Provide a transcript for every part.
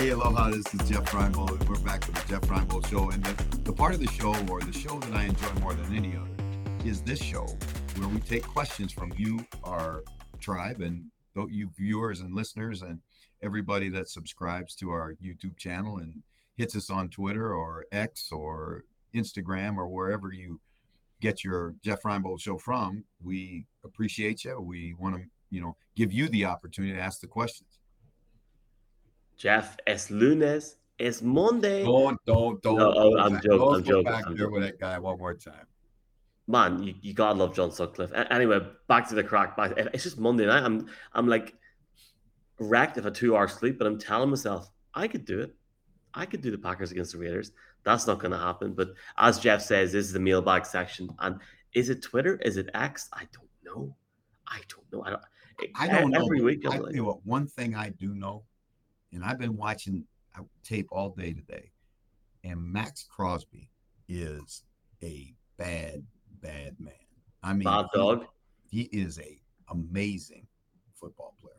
Hey, aloha. This is Jeff Reinebold. We're back with the Jeff Reinebold Show. And the, the part of the show, or the show that I enjoy more than any other, is this show where we take questions from you, our tribe, and you viewers and listeners, and everybody that subscribes to our YouTube channel and hits us on Twitter or X or Instagram or wherever you get your Jeff Reinebold show from. We appreciate you. We want to, you know, give you the opportunity to ask the questions. Jeff, es lunes, es Monday. Don't, don't, don't. No, oh, I'm joking. Don't I'm joking. back I'm there joking. with that guy one more time. Man, you, you gotta love John Sutcliffe. A- Anyway, back to the crack. Back. It's just Monday night. I'm I'm like wrecked if a two hour sleep, but I'm telling myself I could do it. I could do the Packers against the Raiders. That's not going to happen. But as Jeff says, this is the mailbag section. And is it Twitter? Is it X? I don't know. I don't know. I don't. I don't know. Every week, I tell like, you what, one thing I do know, and I've been watching tape all day today, and Maxx Crosby is a bad, bad man. I mean, he- dog. He, is a amazing football player.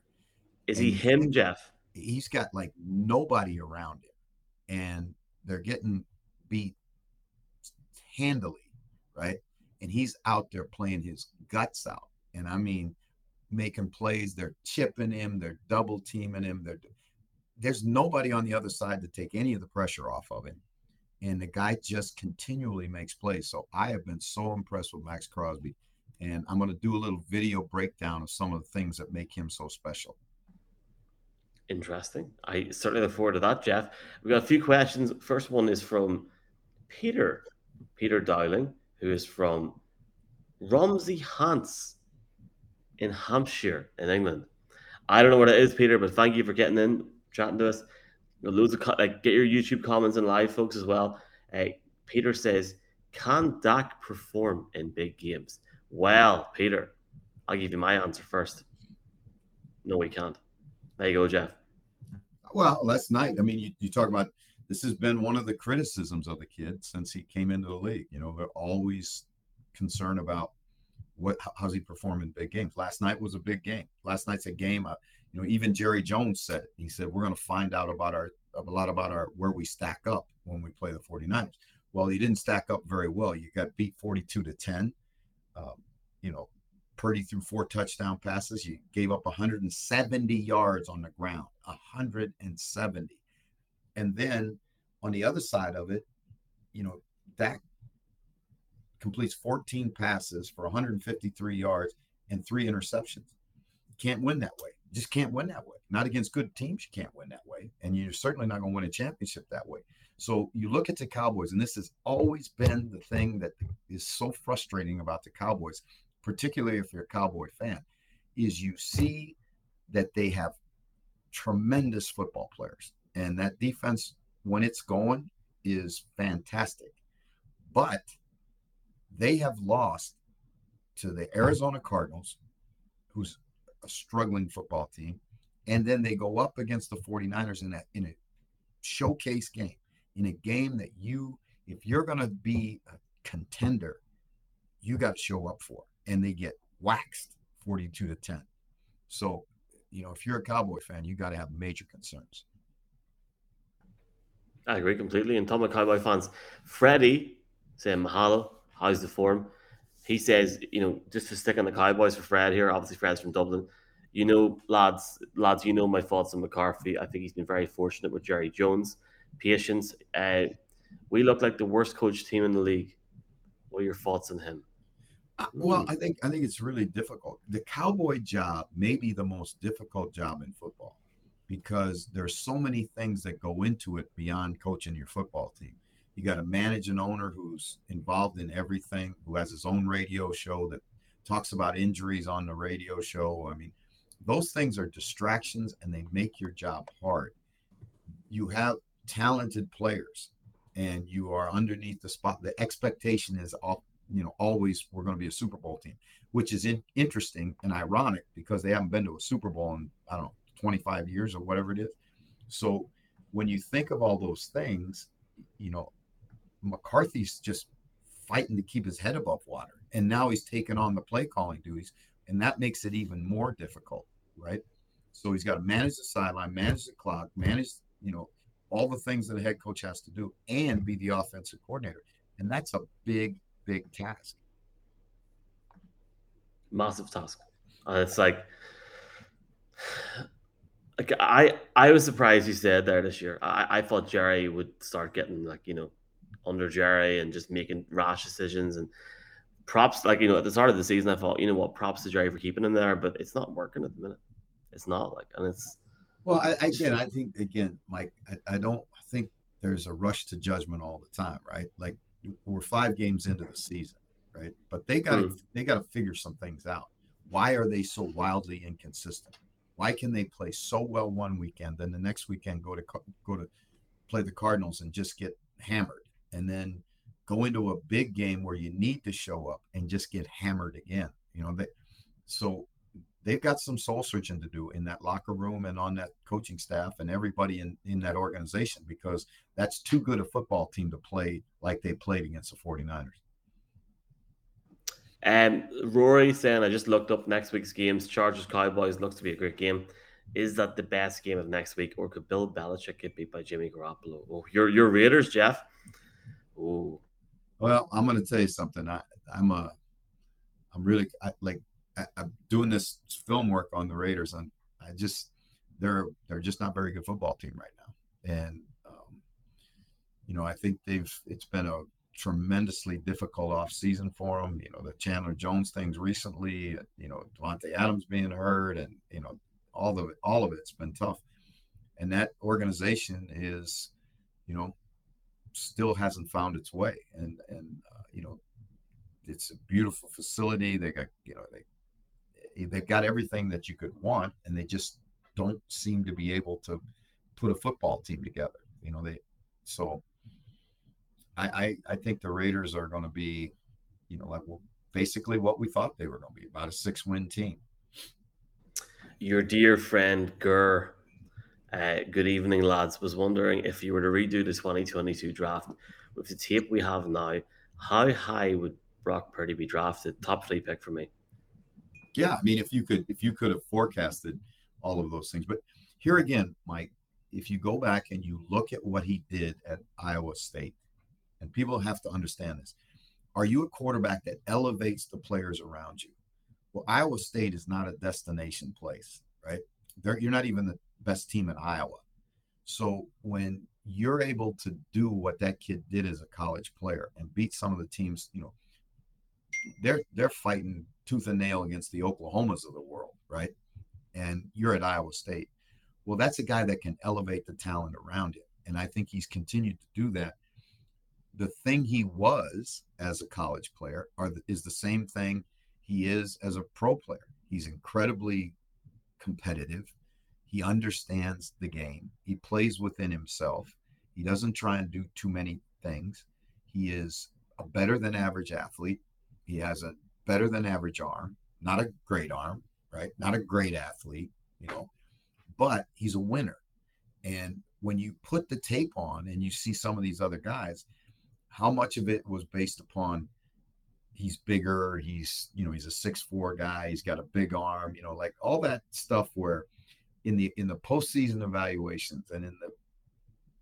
Is he and- him, Jeff? He's got like nobody around him, and they're getting beat handily, right? And he's out there playing his guts out, and I mean, making plays. They're chipping him. They're double teaming him. They're there's nobody on the other side to take any of the pressure off of him. And the guy just continually makes plays. So I have been so impressed with Maxx Crosby. And I'm going to do a little video breakdown of some of the things that make him so special. Interesting. I certainly look forward to that, Jeff. We've got a few questions. First one is from Peter, Peter Dowling, who is from Romsey Hants in Hampshire, in England. I don't know what it is, Peter, but thank you for getting in, chatting to us. Loads of like get your YouTube comments and live, folks, as well. Uh, Peter says, "Can Dak perform in big games?" Well, Peter, I'll give you my answer first. No, he can't. There you go, Jeff. Well, that's nice. I mean, you, you talk about this has been one of the criticisms of the kid since he came into the league. You know, they're always concerned about what how's he perform in big games. Last night was a big game. Last night's a game. Uh, you know, even Jerry Jones said. He said we're going to find out about our a lot about our where we stack up when we play the 49ers. Well, he didn't stack up very well. You got beat 42 to 10. Um, you know, Purdy threw four touchdown passes. You gave up 170 yards on the ground. 170. And then on the other side of it, you know, Dak completes 14 passes for 153 yards and three interceptions. You can't win that way. Just can't win that way. Not against good teams, you can't win that way. And you're certainly not going to win a championship that way. So you look at the Cowboys, and this has always been the thing that is so frustrating about the Cowboys, particularly if you're a Cowboy fan, is you see that they have tremendous football players. And that defense, when it's going, is fantastic. But they have lost to the Arizona Cardinals, who's a struggling football team. And then they go up against the 49ers in a, in a showcase game, in a game that you, if you're going to be a contender, you got to show up for. And they get waxed 42 to 10. So, you know, if you're a Cowboy fan, you got to have major concerns. I agree completely. And Tom Cowboy fans, Freddie saying mahalo, how's the form? He says, you know, just to stick on the Cowboys for Fred here. Obviously, Fred's from Dublin. You know, lads, lads, you know my thoughts on McCarthy. I think he's been very fortunate with Jerry Jones. Patience. Uh, we look like the worst coach team in the league. What are your thoughts on him? Uh, Well, I think I think it's really difficult. The cowboy job may be the most difficult job in football because there's so many things that go into it beyond coaching your football team. You got to manage an owner who's involved in everything, who has his own radio show that talks about injuries on the radio show. I mean, those things are distractions and they make your job hard. You have talented players and you are underneath the spot. The expectation is you know, always we're going to be a Super Bowl team, which is in, interesting and ironic because they haven't been to a Super Bowl in, I don't know, 25 years or whatever it is. So when you think of all those things, you know, McCarthy's just fighting to keep his head above water. And now he's taken on the play calling duties, and that makes it even more difficult, right? So he's got to manage the sideline, manage the clock, manage you know, all the things that a head coach has to do and be the offensive coordinator. And that's a big, big task. Massive task. And it's like, like I I was surprised he stayed there this year. I, I thought Jerry would start getting like, you know, under Jerry and just making rash decisions and props like you know at the start of the season I thought, you know what, props to Jerry for keeping him there, but it's not working at the minute. It's not like and it's well, I, again, I think again, Mike, I, I don't think there's a rush to judgment all the time, right? Like we're five games into the season, right? But they got mm. they got to figure some things out. Why are they so wildly inconsistent? Why can they play so well one weekend, then the next weekend go to go to play the Cardinals and just get hammered, and then go into a big game where you need to show up and just get hammered again? You know that. So they've got some soul searching to do in that locker room and on that coaching staff and everybody in, in that organization because that's too good a football team to play like they played against the 49ers. Um, Rory saying, I just looked up next week's games. Chargers Cowboys looks to be a great game. Is that the best game of next week, or could Bill Belichick get beat by Jimmy Garoppolo? Oh, your your Raiders, Jeff. Well, I'm going to tell you something. I, I'm a, I'm really I, like I, am doing this film work on the Raiders, and I just they're they're just not very good football team right now, and um, you know I think they've it's been a tremendously difficult off season for them. You know the Chandler Jones things recently, you know Davante Adams being hurt, and you know all it all of it's been tough, and that organization is you know still hasn't found its way, and and uh, you know it's a beautiful facility. They got you know they they've got everything that you could want, and they just don't seem to be able to put a football team together. You know, they so I I, I think the Raiders are going to be, you know, like well, basically what we thought they were going to be about a six win team. Your dear friend Gurr, uh, good evening, lads. Was wondering if you were to redo the 2022 draft with the tape we have now, how high would Brock Purdy be drafted? Top three pick for me yeah, I mean, if you could, if you could have forecasted all of those things, but here again, Mike, if you go back and you look at what he did at Iowa State, and people have to understand this, are you a quarterback that elevates the players around you? Well, Iowa State is not a destination place, right? They're, you're not even the best team in Iowa. So when you're able to do what that kid did as a college player and beat some of the teams, you know, they're they're fighting tooth and nail against the Oklahomas of the world, right? And you're at Iowa State. Well, that's a guy that can elevate the talent around him. And I think he's continued to do that. The thing he was as a college player are, is the same thing he is as a pro player. He's incredibly competitive. He understands the game. He plays within himself. He doesn't try and do too many things. He is a better than average athlete. He has a better than average arm, not a great arm, right? Not a great athlete, you know, but he's a winner. And when you put the tape on and you see some of these other guys, how much of it was based upon he's bigger, he's, you know, he's a six four guy, he's got a big arm, you know, like all that stuff where in the in the postseason evaluations and in the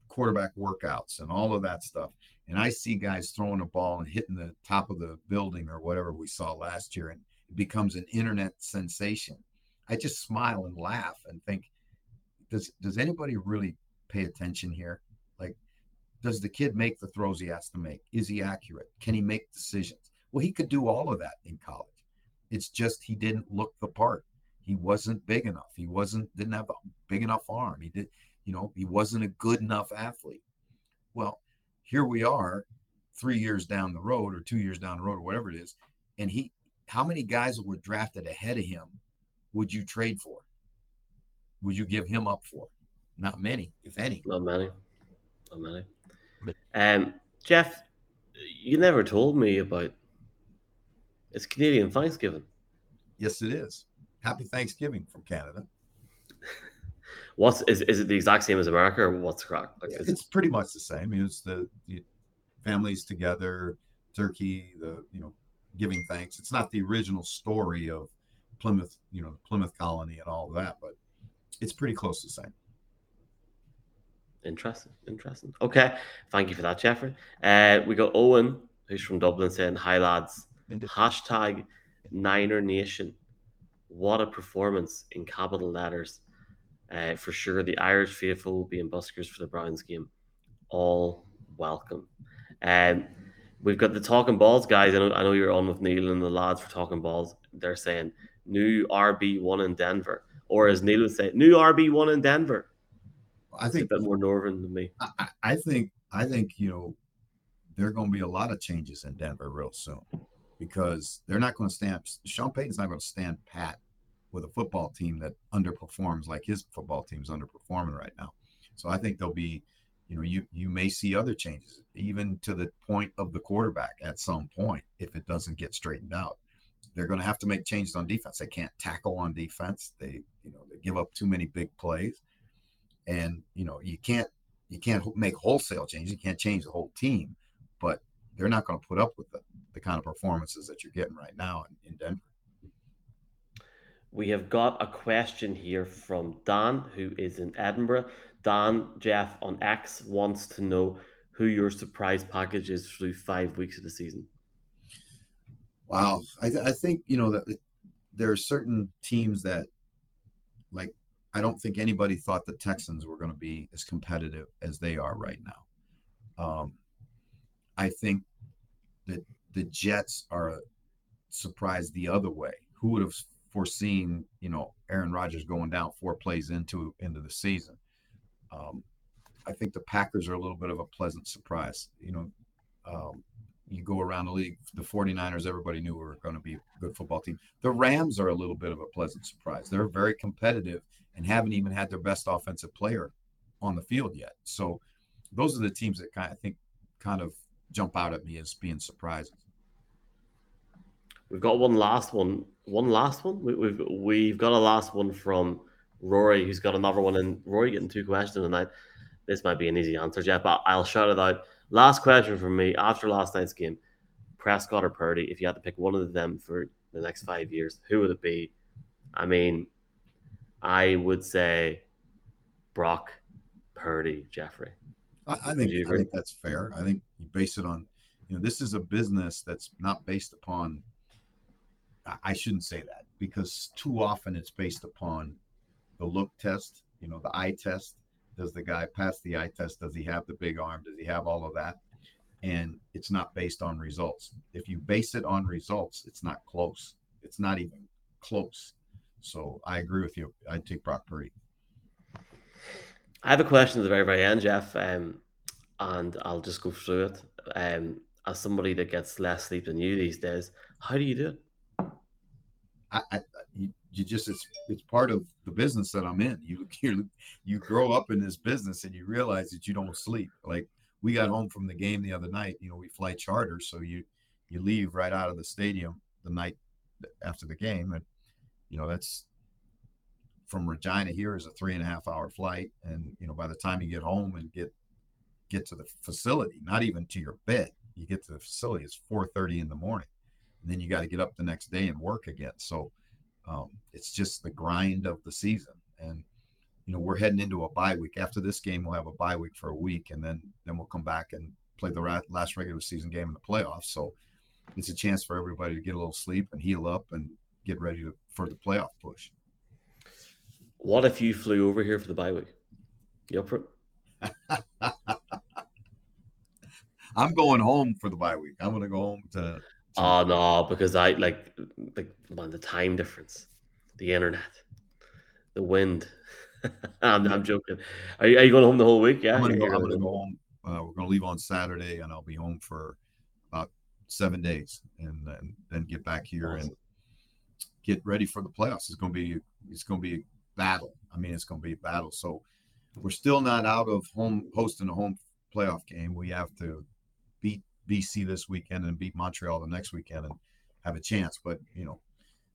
quarterback workouts and all of that stuff, and I see guys throwing a ball and hitting the top of the building or whatever we saw last year, and it becomes an internet sensation. I just smile and laugh and think, does does anybody really pay attention here? Like, does the kid make the throws he has to make? Is he accurate? Can he make decisions? Well, he could do all of that in college. It's just he didn't look the part. He wasn't big enough. He wasn't didn't have a big enough arm. He did, you know, he wasn't a good enough athlete. Well, here we are three years down the road or two years down the road or whatever it is. And he, how many guys that were drafted ahead of him would you trade for? Would you give him up for? Not many, if any. Not many. Not many. Um, Jeff, you never told me about it's Canadian Thanksgiving. Yes, it is. Happy Thanksgiving from Canada. What's is, is it the exact same as America or what's crack? Like, it's it... pretty much the same. It's the, the families together, turkey, the you know, giving thanks. It's not the original story of Plymouth, you know, Plymouth colony and all of that, but it's pretty close to the same. Interesting, interesting. Okay, thank you for that, Jeffrey. Uh, we got Owen, who's from Dublin, saying, "Hi lads." Hashtag Niner Nation. What a performance in capital letters. Uh, for sure, the Irish faithful will be in buskers for the Browns game. All welcome. Um, we've got the talking balls guys. I know, I know you're on with Neil and the lads for talking balls. They're saying new RB one in Denver, or as Neil would say, new RB one in Denver. I think a bit more northern than me. I, I think I think you know there are going to be a lot of changes in Denver real soon because they're not going to stand. Sean Payton's not going to stand pat with a football team that underperforms like his football team's underperforming right now. So I think there'll be, you know, you you may see other changes, even to the point of the quarterback at some point if it doesn't get straightened out. They're going to have to make changes on defense. They can't tackle on defense. They, you know, they give up too many big plays, and you know, you can't you can't make wholesale changes. You can't change the whole team, but they're not going to put up with the, the kind of performances that you're getting right now in, in Denver. We have got a question here from Dan, who is in Edinburgh. Dan Jeff on X wants to know who your surprise package is through five weeks of the season. Wow, I, th- I think you know that there are certain teams that, like, I don't think anybody thought the Texans were going to be as competitive as they are right now. Um, I think that the Jets are surprised the other way. Who would have foreseen, you know, Aaron Rodgers going down four plays into into the season? Um, I think the Packers are a little bit of a pleasant surprise. You know, um, you go around the league, the 49ers, everybody knew were going to be a good football team. The Rams are a little bit of a pleasant surprise. They're very competitive and haven't even had their best offensive player on the field yet. So those are the teams that kind of, I think kind of jump out at me as being surprises. We've got one last one. One last one. We, have we've got a last one from Rory, who's got another one. And Rory getting two questions tonight. This might be an easy answer, Jeff, but I'll shout it out. Last question from me after last night's game: Prescott or Purdy? If you had to pick one of them for the next five years, who would it be? I mean, I would say Brock, Purdy, Jeffrey. I, I think I think that's fair. I think you base it on, you know, this is a business that's not based upon. I shouldn't say that because too often it's based upon the look test, you know, the eye test. Does the guy pass the eye test? Does he have the big arm? Does he have all of that? And it's not based on results. If you base it on results, it's not close. It's not even close. So I agree with you. I'd take Brock Purdy. I have a question at the very, very end, Jeff, um, and I'll just go through it. Um, as somebody that gets less sleep than you these days, how do you do it? I, I you, just it's it's part of the business that I'm in. You you you grow up in this business and you realize that you don't sleep. Like we got home from the game the other night. You know, we fly charter, so you you leave right out of the stadium the night after the game, and you know that's from Regina here is a three and a half hour flight, and you know by the time you get home and get get to the facility, not even to your bed, you get to the facility, it's four thirty in the morning, and then you got to get up the next day and work again. So um, it's just the grind of the season, and you know we're heading into a bye week. After this game, we'll have a bye week for a week, and then then we'll come back and play the last regular season game in the playoffs. So it's a chance for everybody to get a little sleep and heal up and get ready to, for the playoff push. What if you flew over here for the bye week? You up for it? I'm going home for the bye week. I'm going to go home to. Oh no, because I like like man, the time difference, the internet, the wind. I'm, I'm joking. Are you, are you going home the whole week? Yeah, I'm going to go, go, home. Uh, we're going to leave on Saturday, and I'll be home for about seven days, and then, then get back here awesome. and get ready for the playoffs. It's going to be it's going to be battle. I mean, it's going to be a battle. So we're still not out of home hosting a home playoff game. We have to beat BC this weekend and beat Montreal the next weekend and have a chance. But you know,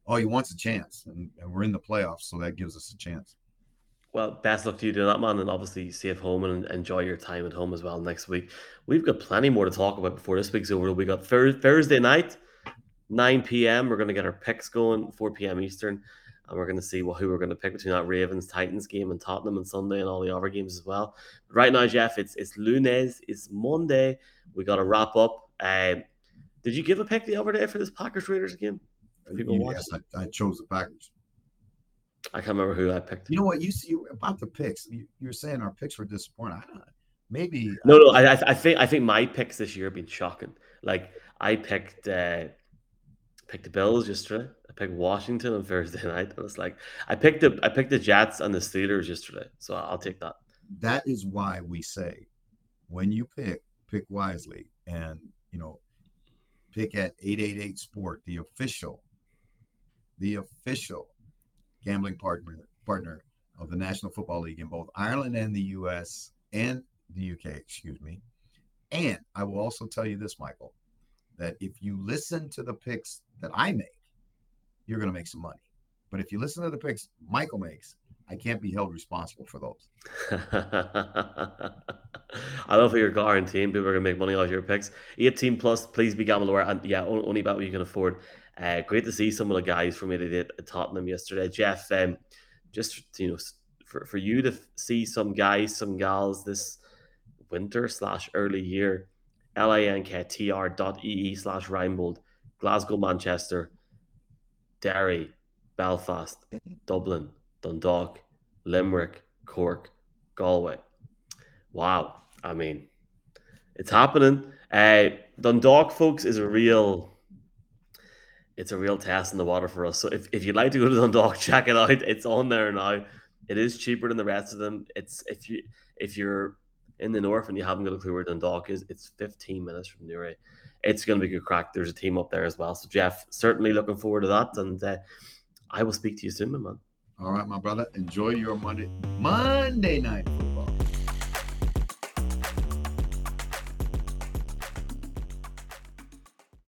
all you want's a chance, and, and we're in the playoffs, so that gives us a chance. Well, best luck to you doing that, man, and obviously safe home and enjoy your time at home as well next week. We've got plenty more to talk about before this week's over. We got Thursday night, 9 p.m. We're going to get our picks going, 4 p.m. Eastern and we're going to see what, who we're going to pick between that Ravens Titans game and Tottenham on Sunday and all the other games as well. But right now, Jeff, it's it's Lunes, it's Monday. We got to wrap up. Uh, did you give a pick the other day for this Packers Raiders game? People yes, I, I, chose the Packers. I can't remember who I picked. You know what? You see about the picks. You, you were saying our picks were disappointing. I don't know. Maybe no, no. I, I think I think my picks this year have been shocking. Like I picked uh, picked the Bills yesterday. I picked Washington on Thursday night. And it's like I picked the I picked the Jets and the Steelers yesterday. So I'll take that. That is why we say when you pick, pick wisely, and you know, pick at eight eight eight Sport, the official, the official gambling partner partner of the National Football League in both Ireland and the U.S. and the UK, excuse me. And I will also tell you this, Michael, that if you listen to the picks that I make, you're going to make some money. But if you listen to the picks Michael makes, I can't be held responsible for those. I love how you're guaranteeing people are going to make money off your picks. 18 plus, please be gamble aware. And yeah, only about what you can afford. Uh, great to see some of the guys from it did at Tottenham yesterday. Jeff, um, just, you know, for, for you to see some guys, some gals this winter slash early year, linktr dot ee slash Reinebold, Glasgow, Manchester, Derry, Belfast, Dublin, Dundalk, Limerick, Cork, Galway. Wow. I mean, it's happening. Uh, Dundalk, folks, is a real it's a real test in the water for us. So if, if you'd like to go to Dundalk, check it out. It's on there now. It is cheaper than the rest of them. It's if you if you're in the north and you haven't got a clue where Dundalk is, it's 15 minutes from Newry. It's going to be a good crack. There's a team up there as well. So, Jeff, certainly looking forward to that. And uh, I will speak to you soon, my man. All right, my brother. Enjoy your Monday Monday night